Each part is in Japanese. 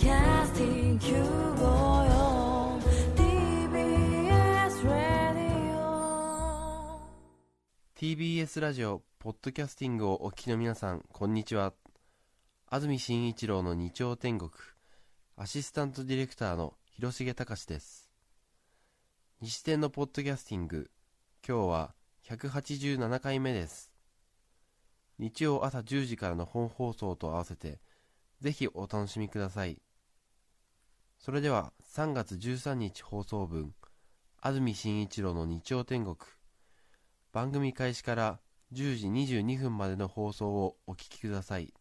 Podcasting 954 TBS Radio TBS ラジオポッドキャスティングをお聞きの皆さんこんにちは。安住紳一郎の日曜天国アシスタントディレクターの広重隆です。西天のポッドキャスティング今日は187回目です。日曜朝10時からの本放送と合わせてぜひお楽しみください。それでは3月13日放送分安住紳一郎の日曜天国。番組開始から10時22分までの放送をお聞きください。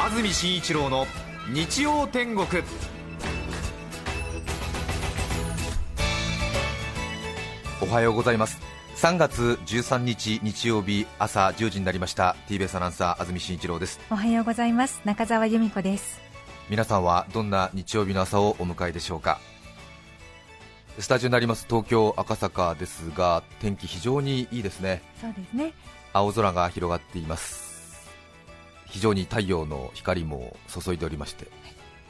安住紳一郎の日曜天国。おはようございます。3月13日日曜日朝10時になりました。TBS アナウンサー安住紳一郎です。おはようございます。中澤由美子です。皆さんはどんな日曜日の朝をお迎えでしょうか？スタジオになります。東京赤坂ですが天気非常にいいですね。そうですね。青空が広がっています。非常に太陽の光も注いでおりまして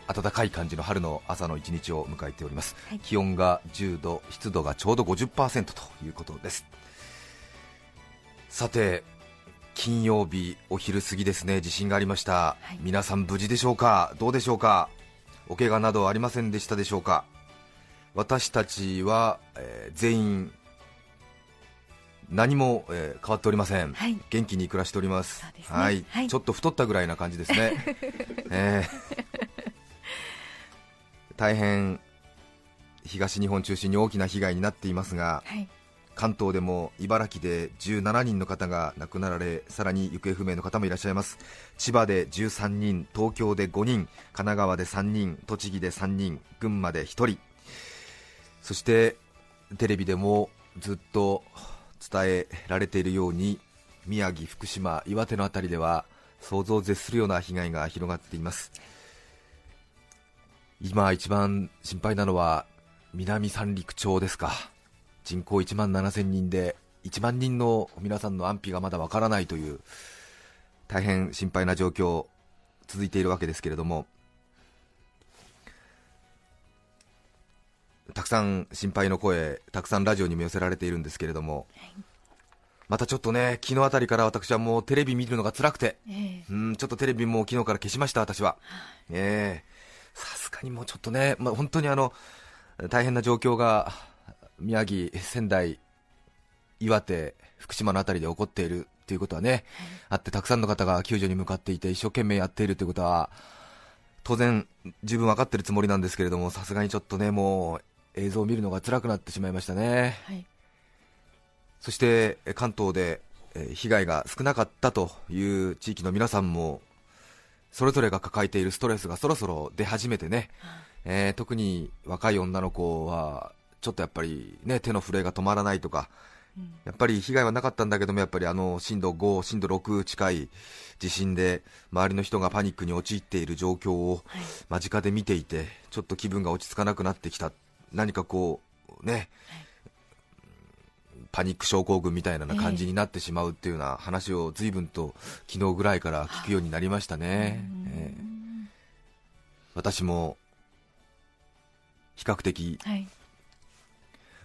暖かい感じの春の朝の一日を迎えております、はい。気温が10度湿度がちょうど50%ということです。さて金曜日お昼過ぎですね。地震がありました、はい。皆さん無事でしょうか？どうでしょうか？お怪我などありませんでしたでしょうか？私たちは、えー全員何も、えー変わっておりません、はい。元気に暮らしておりますね。はい。はい。ちょっと太ったぐらいな感じですね、えー大変東日本中心に大きな被害になっていますがはい。関東でも茨城で17人の方が亡くなられさらに行方不明の方もいらっしゃいます。千葉で13人東京で5人神奈川で3人栃木で3人群馬で1人。そしてテレビでもずっと伝えられているように宮城、福島、岩手のあたりでは想像を絶するような被害が広がっています今一番心配なのは南三陸町ですか。人口1万7000人で1万人の皆さんの安否がまだわからないという大変心配な状況続いているわけですけれども。たくさん心配の声たくさんラジオにも寄せられているんですけれども、またちょっとね昨日あたりから私はもうテレビ見るのが辛くて。ええ。うんちょっとテレビも昨日から消しました、私は。ええさすがにもうちょっとね、まあ、本当にあの大変な状況が宮城、仙台、岩手、福島のあたりで起こっているということはね、あってたくさんの方が救助に向かっていて一生懸命やっているということは当然、十分分かっているつもりなんですけれどもさすがにちょっとねもう映像を見るのが辛くなってしまいましたね。はいそしてえ関東でえー被害が少なかったという地域の皆さんもそれぞれが抱えているストレスがそろそろ出始めてね、えー特に若い女の子はちょっとやっぱり、ね、手の震えが止まらないとか、うん。やっぱり被害はなかったんだけどもやっぱりあの震度5、震度6近い地震で周りの人がパニックに陥っている状況をはい。間近で見ていてちょっと気分が落ち着かなくなってきた。何かこうね、パニック症候群みたいな感じになってしまうっていうような話を随分と昨日ぐらいから聞くようになりましたね、ええ私も比較的、はい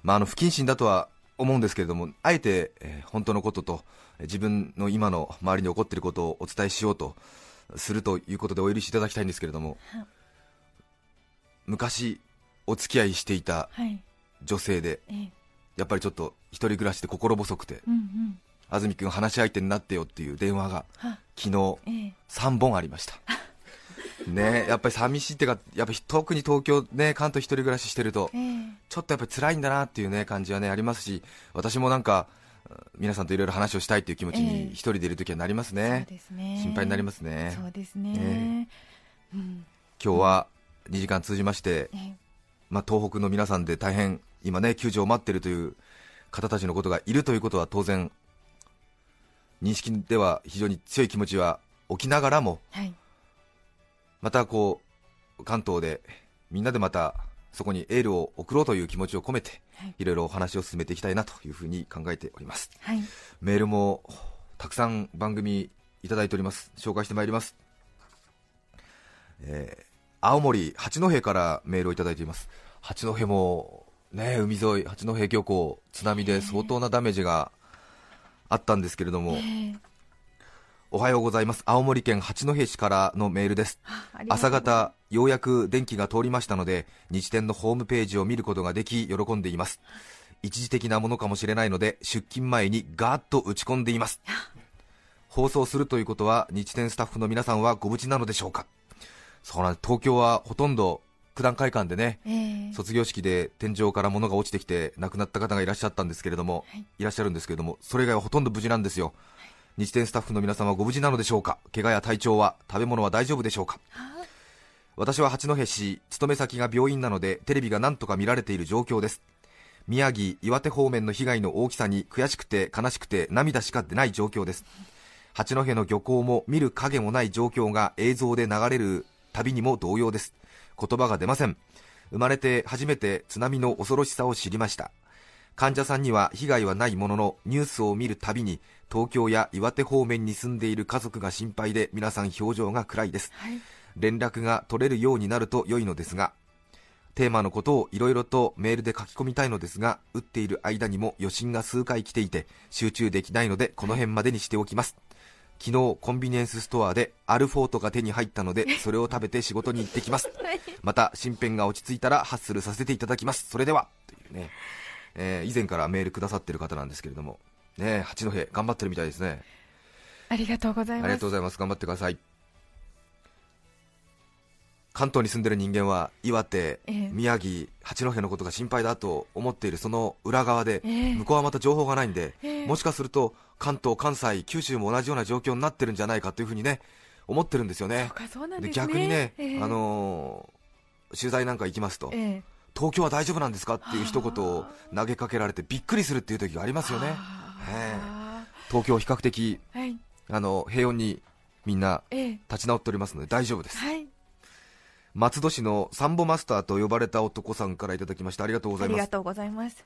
まあ、あの不謹慎だとは思うんですけれどもあえて、えー本当のことと自分の今の周りに起こっていることをお伝えしようとするということでお許しいただきたいんですけれども昔お付き合いしていた女性でええやっぱりちょっと一人暮らしで心細くてうんうん。安住君話し相手になってよっていう電話がは昨日ええ。3本ありました。ねやっぱり寂しいっていうかやっぱり特に東京ね関東一人暮らししてるとええ。ちょっとやっぱり辛いんだなっていうね感じはねありますし私もなんか皆さんといろいろ話をしたいという気持ちえにえ一人でいるときはなりますね、ですね。心配になりますね。そうですね。うん。今日は2時間通じまして、ええ。まあ、東北の皆さんで大変今ね救助を待っているという方たちのことがいるということは当然認識では非常に強い気持ちは起きながらもはい。またこう関東でみんなでまたそこにエールを送ろうという気持ちを込めて、はい。いろいろお話を進めていきたいなというふうに考えております。はい。メールもたくさん番組いただいております。紹介してまいります、えー青森八戸からメールをいただいています。八戸もね海沿い八戸漁港津波で相当なダメージがあったんですけれども、ええ。おはようございます。青森県八戸市からのメールです。朝方ようやく電気が通りましたので日天のホームページを見ることができ喜んでいます。一時的なものかもしれないので出勤前にガーッと打ち込んでいます。放送するということは日天スタッフの皆さんはご無事なのでしょうか。そうなんです。東京はほとんど九段会館でねええ。卒業式で天井から物が落ちてきて亡くなった方がいらっしゃったんですけれども、はい。い、らっしゃるんですけれどもそれ以外はほとんど無事なんですよ。日天スタッフの皆さんはご無事なのでしょうか？怪我や体調は食べ物は大丈夫でしょうか？私は八戸市勤め先が病院なのでテレビが何とか見られている状況です。宮城岩手方面の被害の大きさに悔しくて悲しくて涙しか出ない状況です。八戸の漁港も見る影もない状況が映像で流れるたびにも同様です言葉が出ません。生まれて初めて津波の恐ろしさを知りました。患者さんには被害はないもののニュースを見るたびに東京や岩手方面に住んでいる家族が心配で皆さん表情が暗いです。はい。連絡が取れるようになると良いのですがテーマのことをいろいろとメールで書き込みたいのですが打っている間にも余震が数回来ていて集中できないのでこの辺までにしておきます昨日コンビニエンスストアでアルフォートが手に入ったので それを食べて仕事に行ってきます。また身辺が落ち着いたらハッスルさせていただきます。それでは。というね、えー以前からメールくださってる方なんですけれども。ね八戸頑張ってるみたいですね。ありがとうございます。ありがとうございます。頑張ってください関東に住んでる人間は岩手、ええ宮城、八戸のことが心配だと思っているその裏側で、ええ向こうはまた情報がないんで、ええもしかすると関東、関西、九州も同じような状況になってるんじゃないかというふうにね思ってるんですよね。逆にね、ええあのー取材なんか行きますと、ええ東京は大丈夫なんですかっていう一言を投げかけられてびっくりするっていう時がありますよね。あ東京比較的ーはい。あの平穏にみんなええ立ち直っておりますので大丈夫です。はい。松戸市のサンボマスターと呼ばれた男さんからいただきましてありがとうございます。ありがとうございます。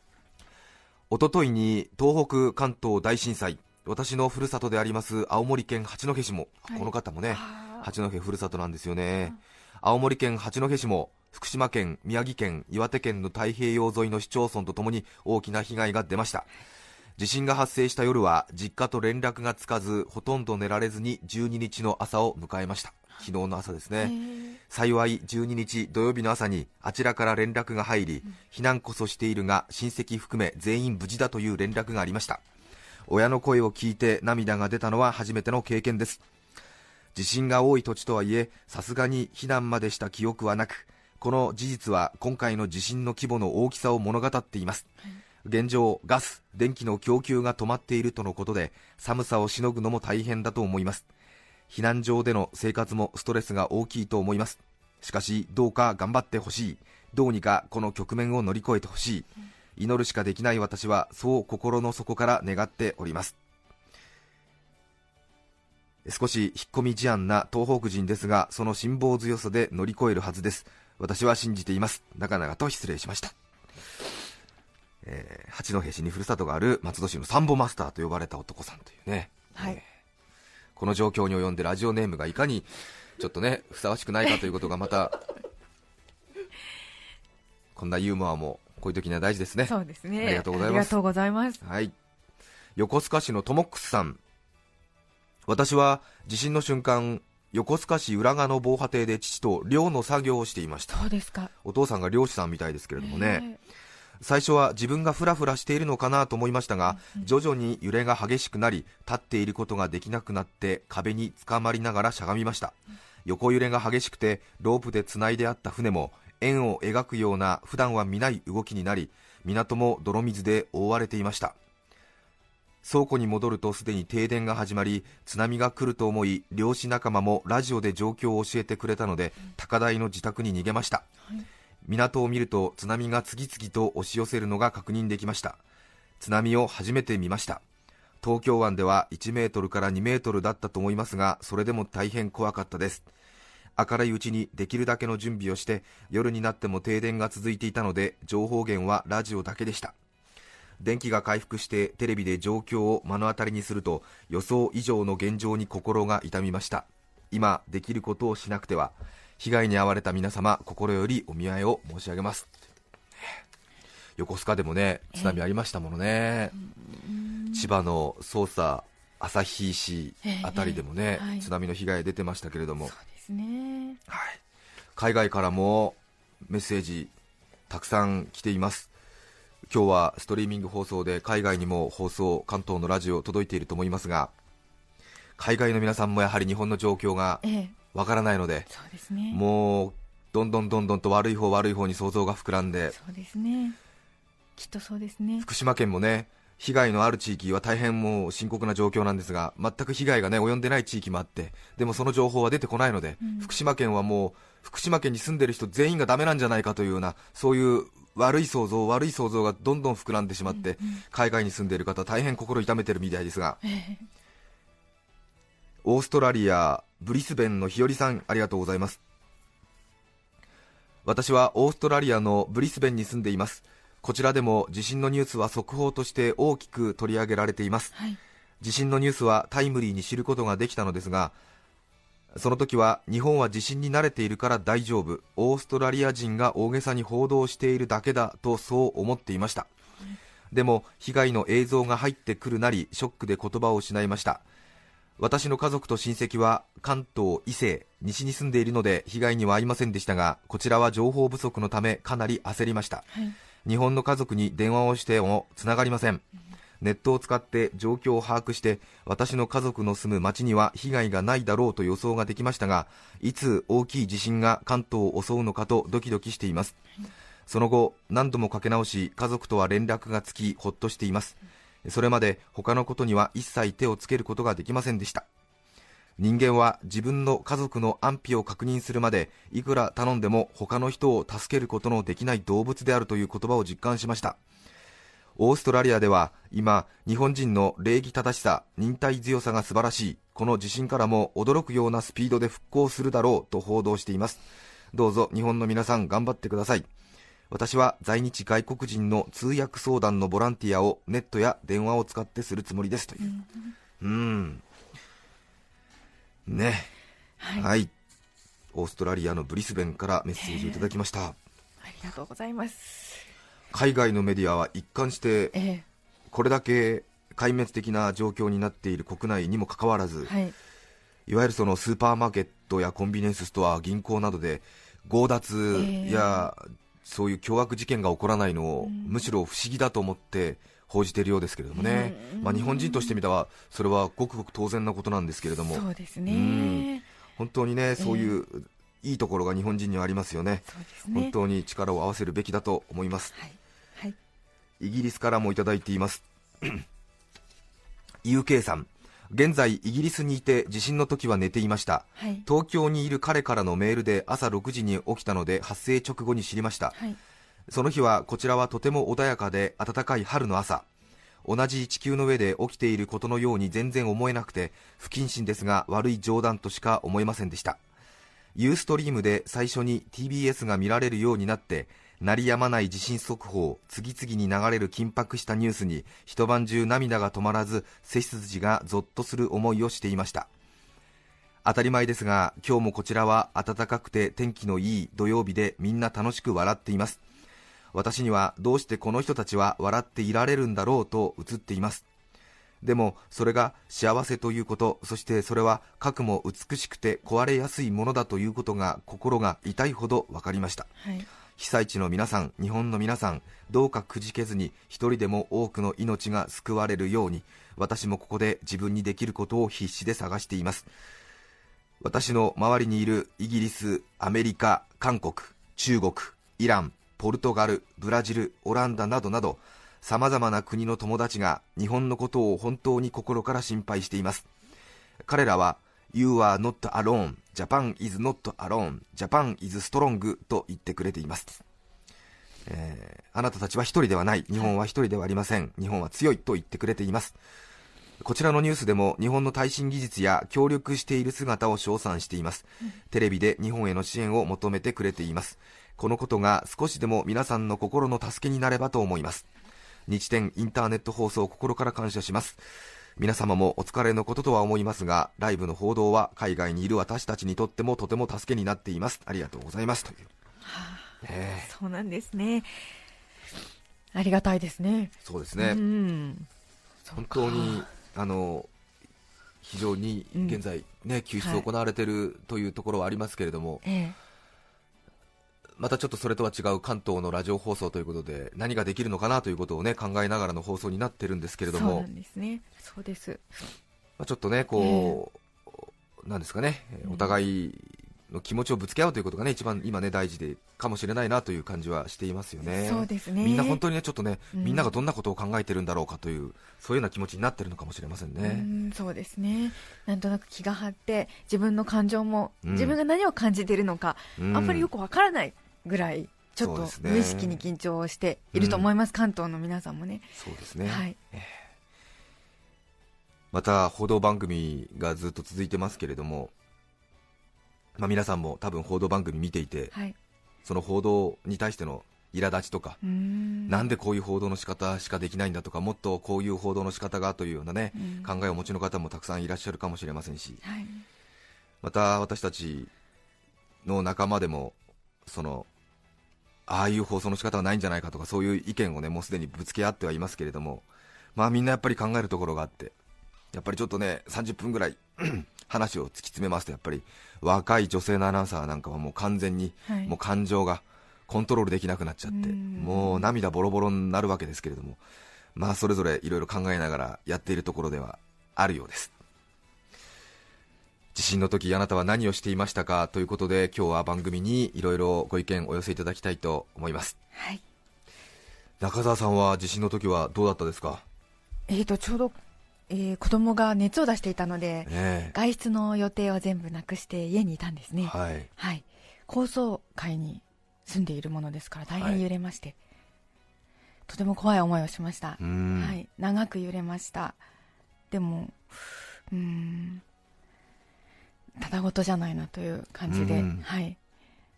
一昨日に東北関東大震災。私のふるさとであります青森県八戸市も、はい。この方もね八戸ふるさとなんですよね、青森県八戸市も福島県宮城県岩手県の太平洋沿いの市町村とともに大きな被害が出ました地震が発生した夜は実家と連絡がつかずほとんど寝られずに12日の朝を迎えました。昨日の朝ですね、ええ。幸い12日土曜日の朝にあちらから連絡が入り、避難こそしているが親戚含め全員無事だという連絡がありました。親の声を聞いて涙が出たのは初めての経験です。地震が多い土地とはいえさすがに避難までした記憶はなくこの事実は今回の地震の規模の大きさを物語っています、現状ガス電気の供給が止まっているとのことで寒さをしのぐのも大変だと思います。避難所での生活もストレスが大きいと思います。しかしどうか頑張ってほしい。どうにかこの局面を乗り越えてほしい。祈るしかできない私はそう心の底から願っております。少し引っ込み思案な東北人ですがその辛抱強さで乗り越えるはずです。私は信じています。長々と失礼しました。えー八戸市にふるさとがある松戸市のサンボマスターと呼ばれた男さんというね、はい。えーこの状況に及んでラジオネームがいかにちょっとねふさわしくないかということがまた こんなユーモアもこういう時には大事ですね。そうですね。ありがとうございます。ありがとうございます。はい。横須賀市のトモックスさん。私は地震の瞬間横須賀市浦賀の防波堤で父と漁の作業をしていました。そうですか。お父さんが漁師さんみたいですけれどもね、え最初は自分がフラフラしているのかなと思いましたが、徐々に揺れが激しくなり立っていることができなくなって壁につかまりながらしゃがみました。横揺れが激しくてロープでつないであった船も円を描くような普段は見ない動きになり港も泥水で覆われていました。倉庫に戻るとすでに停電が始まり津波が来ると思い漁師仲間もラジオで状況を教えてくれたので高台の自宅に逃げました、港を見ると津波が次々と押し寄せるのが確認できました。津波を初めて見ました。東京湾では1メートルから2メートルだったと思いますがそれでも大変怖かったです。明るいうちにできるだけの準備をして夜になっても停電が続いていたので情報源はラジオだけでした。電気が回復してテレビで状況を目の当たりにすると予想以上の現状に心が痛みました。今できることをしなくては。被害に遭われた皆様心よりお見舞いを申し上げます。横須賀でもね津波ありましたものね、千葉の匝瑳旭市あたりでもね、津波の被害出てましたけれども、ね。はい、海外からもメッセージたくさん来ています。今日はストリーミング放送で海外にも放送関東のラジオ届いていると思いますが海外の皆さんもやはり日本の状況がええ、わからないのでね。もうどんどんどんどんと悪い方悪い方に想像が膨らんでそうですね。きっとそうですね。福島県もね被害のある地域は大変もう深刻な状況なんですが全く被害がね及んでない地域もあってでもその情報は出てこないので、うん福島県はもう福島県に住んでる人全員がダメなんじゃないかというようなそういう悪い想像悪い想像がどんどん膨らんでしまって、海外に住んでいる方大変心痛めてるみたいですがええ、オーストラリアブリスベンの日和さんありがとうございます。私はオーストラリアのブリスベンに住んでいます。こちらでも地震のニュースは速報として大きく取り上げられています。はい。地震のニュースはタイムリーに知ることができたのですがその時は日本は地震に慣れているから大丈夫。オーストラリア人が大げさに報道しているだけだとそう思っていました。でも被害の映像が入ってくるなりショックで言葉を失いました私の家族と親戚は関東伊勢西に住んでいるので被害には遭いませんでしたがこちらは情報不足のためかなり焦りました。はい。日本の家族に電話をしてもつながりません。ネットを使って状況を把握して私の家族の住む町には被害がないだろうと予想ができましたがいつ大きい地震が関東を襲うのかとドキドキしています。その後何度もかけ直し家族とは連絡がつきほっとしていますそれまで他のことには一切手をつけることができませんでした。人間は自分の家族の安否を確認するまでいくら頼んでも他の人を助けることのできない動物であるという言葉を実感しました。オーストラリアでは今日本人の礼儀正しさ忍耐強さが素晴らしい。この地震からも驚くようなスピードで復興するだろうと報道しています。どうぞ日本の皆さん頑張ってください。私は在日外国人の通訳相談のボランティアをネットや電話を使ってするつもりですという。うん。ね。はい。はい、オーストラリアのブリスベンからメッセージをいただきました、ありがとうございます。海外のメディアは一貫してえこれだけ壊滅的な状況になっている国内にもかかわらず、え、はい。いわゆるそのスーパーマーケットやコンビニエンスストア、銀行などで強奪や、そういう凶悪事件が起こらないのを、むしろ不思議だと思って報じているようですけれどもね、うんまあ、日本人としてみたらそれはごくごく当然なことなんですけれども、そうですうんね。本当にねそういういいところが日本人にはありますよね、そうですね。本当に力を合わせるべきだと思います。はい。はい。イギリスからもいただいています UK さん現在イギリスにいて地震の時は寝ていましたはい。東京にいる彼からのメールで朝6時に起きたので発生直後に知りましたはい。その日はこちらはとても穏やかで暖かい春の朝同じ地球の上で起きていることのように全然思えなくて不謹慎ですが悪い冗談としか思えませんでしたユーストリームで最初に TBS が見られるようになって鳴りやまない地震速報次々に流れる緊迫したニュースに一晩中涙が止まらず背筋がゾッとする思いをしていました。当たり前ですが今日もこちらは暖かくて天気のいい土曜日でみんな楽しく笑っています。私にはどうしてこの人たちは笑っていられるんだろうと映っています。でもそれが幸せということそしてそれは核も美しくて壊れやすいものだということが心が痛いほど分かりました。はい。被災地の皆さん日本の皆さんどうかくじけずに一人でも多くの命が救われるように私もここで自分にできることを必死で探しています。私の周りにいるイギリスアメリカ韓国中国イランポルトガルブラジルオランダなどなどさまざまな国の友達が日本のことを本当に心から心配しています。彼らは You are not alone. Japan is not alone. Japan is strong と言ってくれています、えーあなたたちは一人ではない。日本は一人ではありません。日本は強いと言ってくれています。こちらのニュースでも日本の耐震技術や協力している姿を称賛しています、テレビで日本への支援を求めてくれています。このことが少しでも皆さんの心の助けになればと思います。日天インターネット放送心から感謝します皆様もお疲れのこととは思いますがライブの報道は海外にいる私たちにとってもとても助けになっています。ありがとうございます。という、ねえそうなんですね。ありがたいですね。そうですね、うん。本当にあの非常に現在、ね救出行われているというところはありますけれども、えまたちょっとそれとは違う関東のラジオ放送ということで何ができるのかなということをね考えながらの放送になってるんですけえ。れどもそうなんですね。そうです。まあ、ちょっとねこう、なんですかねお互いの気持ちをぶつけ合うということがね一番今ね大事でかもしれないなという感じはしていますよね。そうですね。みんな本当にねちょっとね、うんみんながどんなことを考えてるんだろうかというそういうような気持ちになってるのかもしれませんうね。んそうですね。なんとなく気が張って自分の感情も、うん自分が何を感じているのか、うんあんまりよくわからないぐらいちょっと無意識に緊張していると思います、関東の皆さんもね。そうですね、はい。また報道番組がずっと続いてますけれども、まあ、皆さんも多分報道番組見ていて、はい。その報道に対しての苛立ちとか、なんでこういう報道の仕方しかできないんだとか、もっとこういう報道の仕方がというようなね、うん考えをお持ちの方もたくさんいらっしゃるかもしれませんし、はい。また私たちの仲間でも、そのああいう放送の仕方はないんじゃないかとか、そういう意見をねもうすでにぶつけ合ってはいますけれども、まあみんなやっぱり考えるところがあって、やっぱりちょっとね30分ぐらい 話を突き詰めますと、やっぱり若い女性のアナウンサーなんかはもう完全にはいもう感情がコントロールできなくなっちゃって、うんもう涙ボロボロになるわけですけれども、まあそれぞれいろいろ考えながらやっているところではあるようです。地震の時あなたは何をしていましたかということで今日は番組にいろいろご意見お寄せいただきたいと思いますはい。中澤さんは地震の時はどうだったですか？えーと、ちょうど、えー子供が熱を出していたので、ね外出の予定を全部なくして家にいたんですえね。はいはい。高層階に住んでいるものですから大変揺れまして、とても怖い思いをしましたう。ん、はい。長く揺れました。でも、うーん、ただごとじゃないなという感じで、うんはい。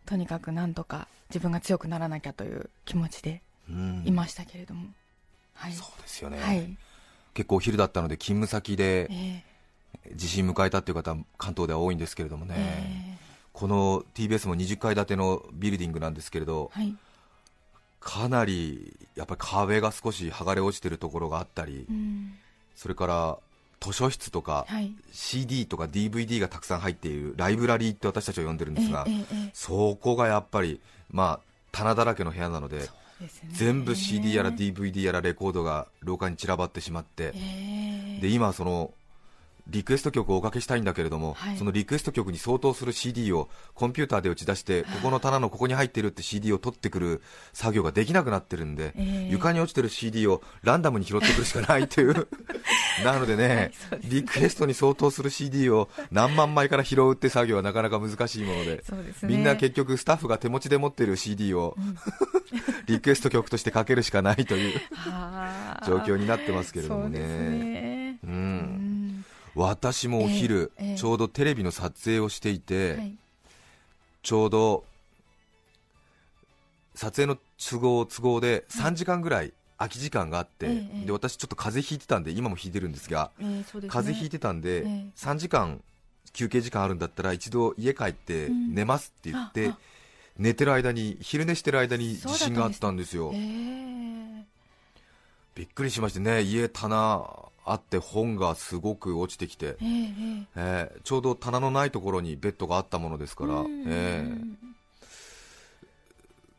とにかくなんとか自分が強くならなきゃという気持ちでうんいましたけれども。はい。そうですよね、はい。結構お昼だったので勤務先でえ地震迎えたっていう方は関東では多いんですけれどもーね、えこの TBS も20階建てのビルディングなんですけれどーはい。かなりやっぱり壁が少し剥がれ落ちてるところがあったり、うん。それから図書室とかはい。CD とか DVD がたくさん入っているライブラリーって私たちは呼んでるんですが、そこがやっぱり、まあ、棚だらけの部屋なので、全部 CD やら DVD やらレコードが廊下に散らばってしまって、えーで今、そのリクエスト曲をおかけしたいんだけれども、はいそのリクエスト曲に相当する CD をコンピューターで打ち出して、ここの棚のここに入ってるって CD を取ってくる作業ができなくなってるんで、えー床に落ちてる CD をランダムに拾ってくるしかないという、なのでねそうでリクエストに相当する CD を何万枚から拾うって作業はなかなか難しいもので。ですね。みんな結局スタッフが手持ちで持ってる CD を、リクエスト曲としてかけるしかないという状況になってますけれどもね。ね。う、うんん。私もお昼、ええええ。ちょうどテレビの撮影をしていて、はい。ちょうど撮影の都合都合で3時間ぐらい空き時間があって、ええええ。で私、ちょっと風邪ひいてたんで、今もひいてるんですが、えーすね。風邪ひいてたんで、ええ。3時間休憩時間あるんだったら、一度家帰ってうん。寝ますって言って、ああ。寝てる間に、昼寝してる間に地震があったんですよ。えーびっくりしましてね、家、棚あって本がすごく落ちてきて、えーええーちょうど棚のないところにベッドがあったものですから、えー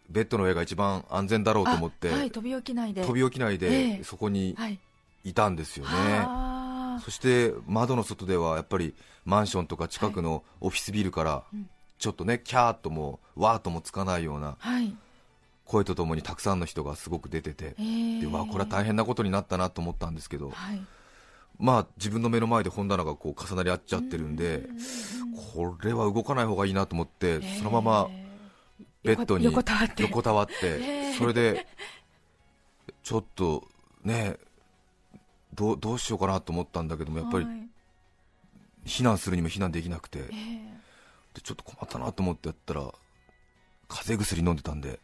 ベッドの上が一番安全だろうと思って、あはい、飛び起きないで。飛び起きないで、ええそこにはい。いたんですよね。はそして窓の外ではやっぱりマンションとか近くのオフィスビルからうんちょっとね、キャーっともワーっともつかないようなあはい。声とともにたくさんの人がすごく出ててえ、ーでわこれは大変なことになったなと思ったんですけど、はい。まあ自分の目の前で本棚がこう重なり合っちゃってるんで、これは動かない方がいいなと思って、そのままえーベッドに横横たわって。それでちょっとね、どうどうしようかなと思ったんだけどもやっぱりはい。避難するにも避難できなくて。ええでちょっと困ったなと思ってやったら風邪薬飲んでたんで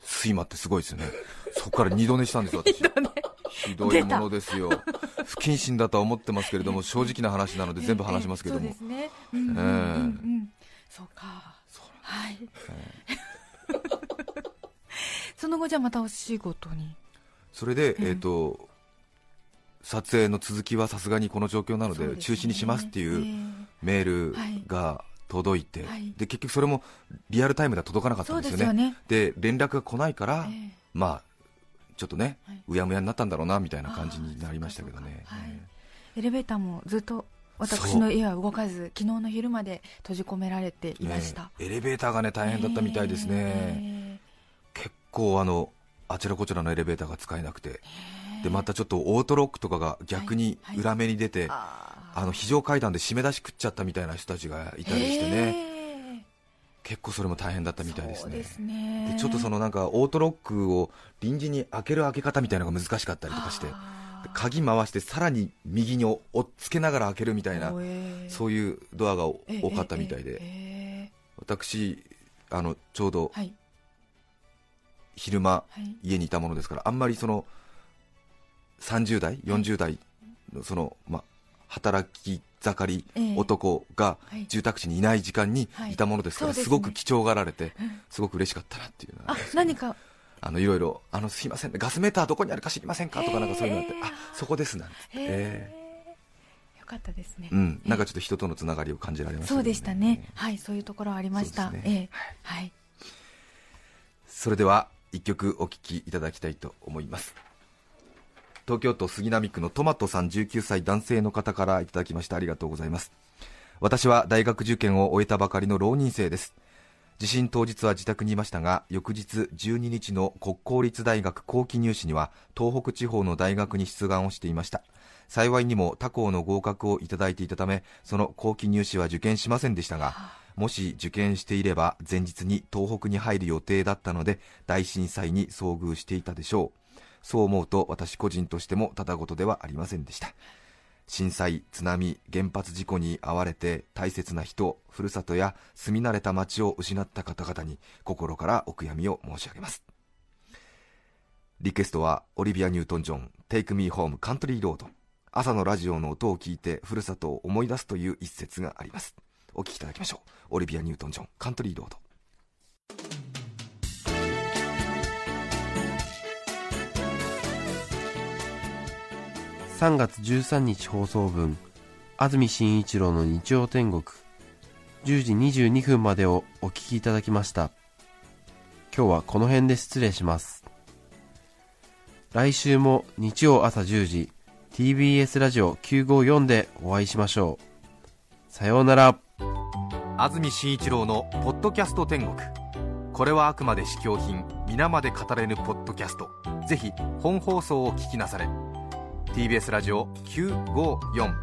睡魔ってすごいですよね。そこから二度寝したんですよ私ひどいものですよ。不謹慎だとは思ってますけれども正直な話なので全部話しますけども、ええそうか。はい。その後じゃあまたお仕事に？それで、ええ。えー、と撮影の続きはさすがにこの状況なので中止にしますっていうメールが届いて、はい。で結局それもリアルタイムでは届かなかったんでよね。ですすよね。で連絡が来ないから、ええ。まあちょっとね、はい。うやむやになったんだろうなみたいな感じになりましたけどね。はい。えエレベーターもずっと私の家は動かず昨日の昼まで閉じ込められてえいました、ねエレベーターがね大変だったみたいですね、え結構あのあちらこちらのエレベーターが使えなくて。えでまたちょっとオートロックとかが逆にはいはい。裏目に出て、あー。あの非常階段で締め出し食っちゃったみたいな人たちがいたりしてね、ええ結構それも大変だったみたいですね。そうですね。でちょっとそのなんかオートロックを臨時に開ける開け方みたいなのが難しかったりとかして鍵回してさらに右に追っつけながら開けるみたいなそういうドアがええ多かったみたいで。私あのちょうど昼間はい。家にいたものですからあんまりその30代40代のそのまあ働き盛りええ。男がはい。住宅地にいない時間にい。たものですからすごく貴重がられてうん。すごく嬉しかったなっていうのは。あ何か？あのいろいろあのすいませんガスメーターどこにあるか知りませんか？とかなんかそういうのあってあそこですなんて。へええ。よかったですね。えうん。なんかちょっと人とのつながりを感じられましたそうでしたね。はいそういうところはありました。そね。ええ。はい。それでは一曲お聴きいただきたいと思います東京都杉並区のトマトさん19歳男性の方からいただきました。ありがとうございます。私は大学受験を終えたばかりの浪人生です。地震当日は自宅にいましたが翌日12日の国公立大学後期入試には東北地方の大学に出願をしていました。幸いにも他校の合格をいただいていたためその後期入試は受験しませんでしたがもし受験していれば前日に東北に入る予定だったので大震災に遭遇していたでしょう。そう思うと私個人としてもただごとではありませんでした。震災、津波、原発事故に遭われて大切な人、ふるさとや住み慣れた町を失った方々に心からお悔やみを申し上げます。リクエストはオリビア・ニュートン・ジョン Take Me Home Country Road 朝のラジオの音を聞いてふるさとを思い出すという一節があります。お聞きいただきましょう。オリビア・ニュートン・ジョンカントリーロード。3月13日放送分安住紳一郎の日曜天国。10時22分までをお聞きいただきました。今日はこの辺で失礼します。来週も日曜朝10時 TBS ラジオ954でお会いしましょう。さようなら。安住紳一郎の「ポッドキャスト天国」これはあくまで試供品皆まで語れぬポッドキャスト。ぜひ本放送を聞きなされ。TBS ラジオ954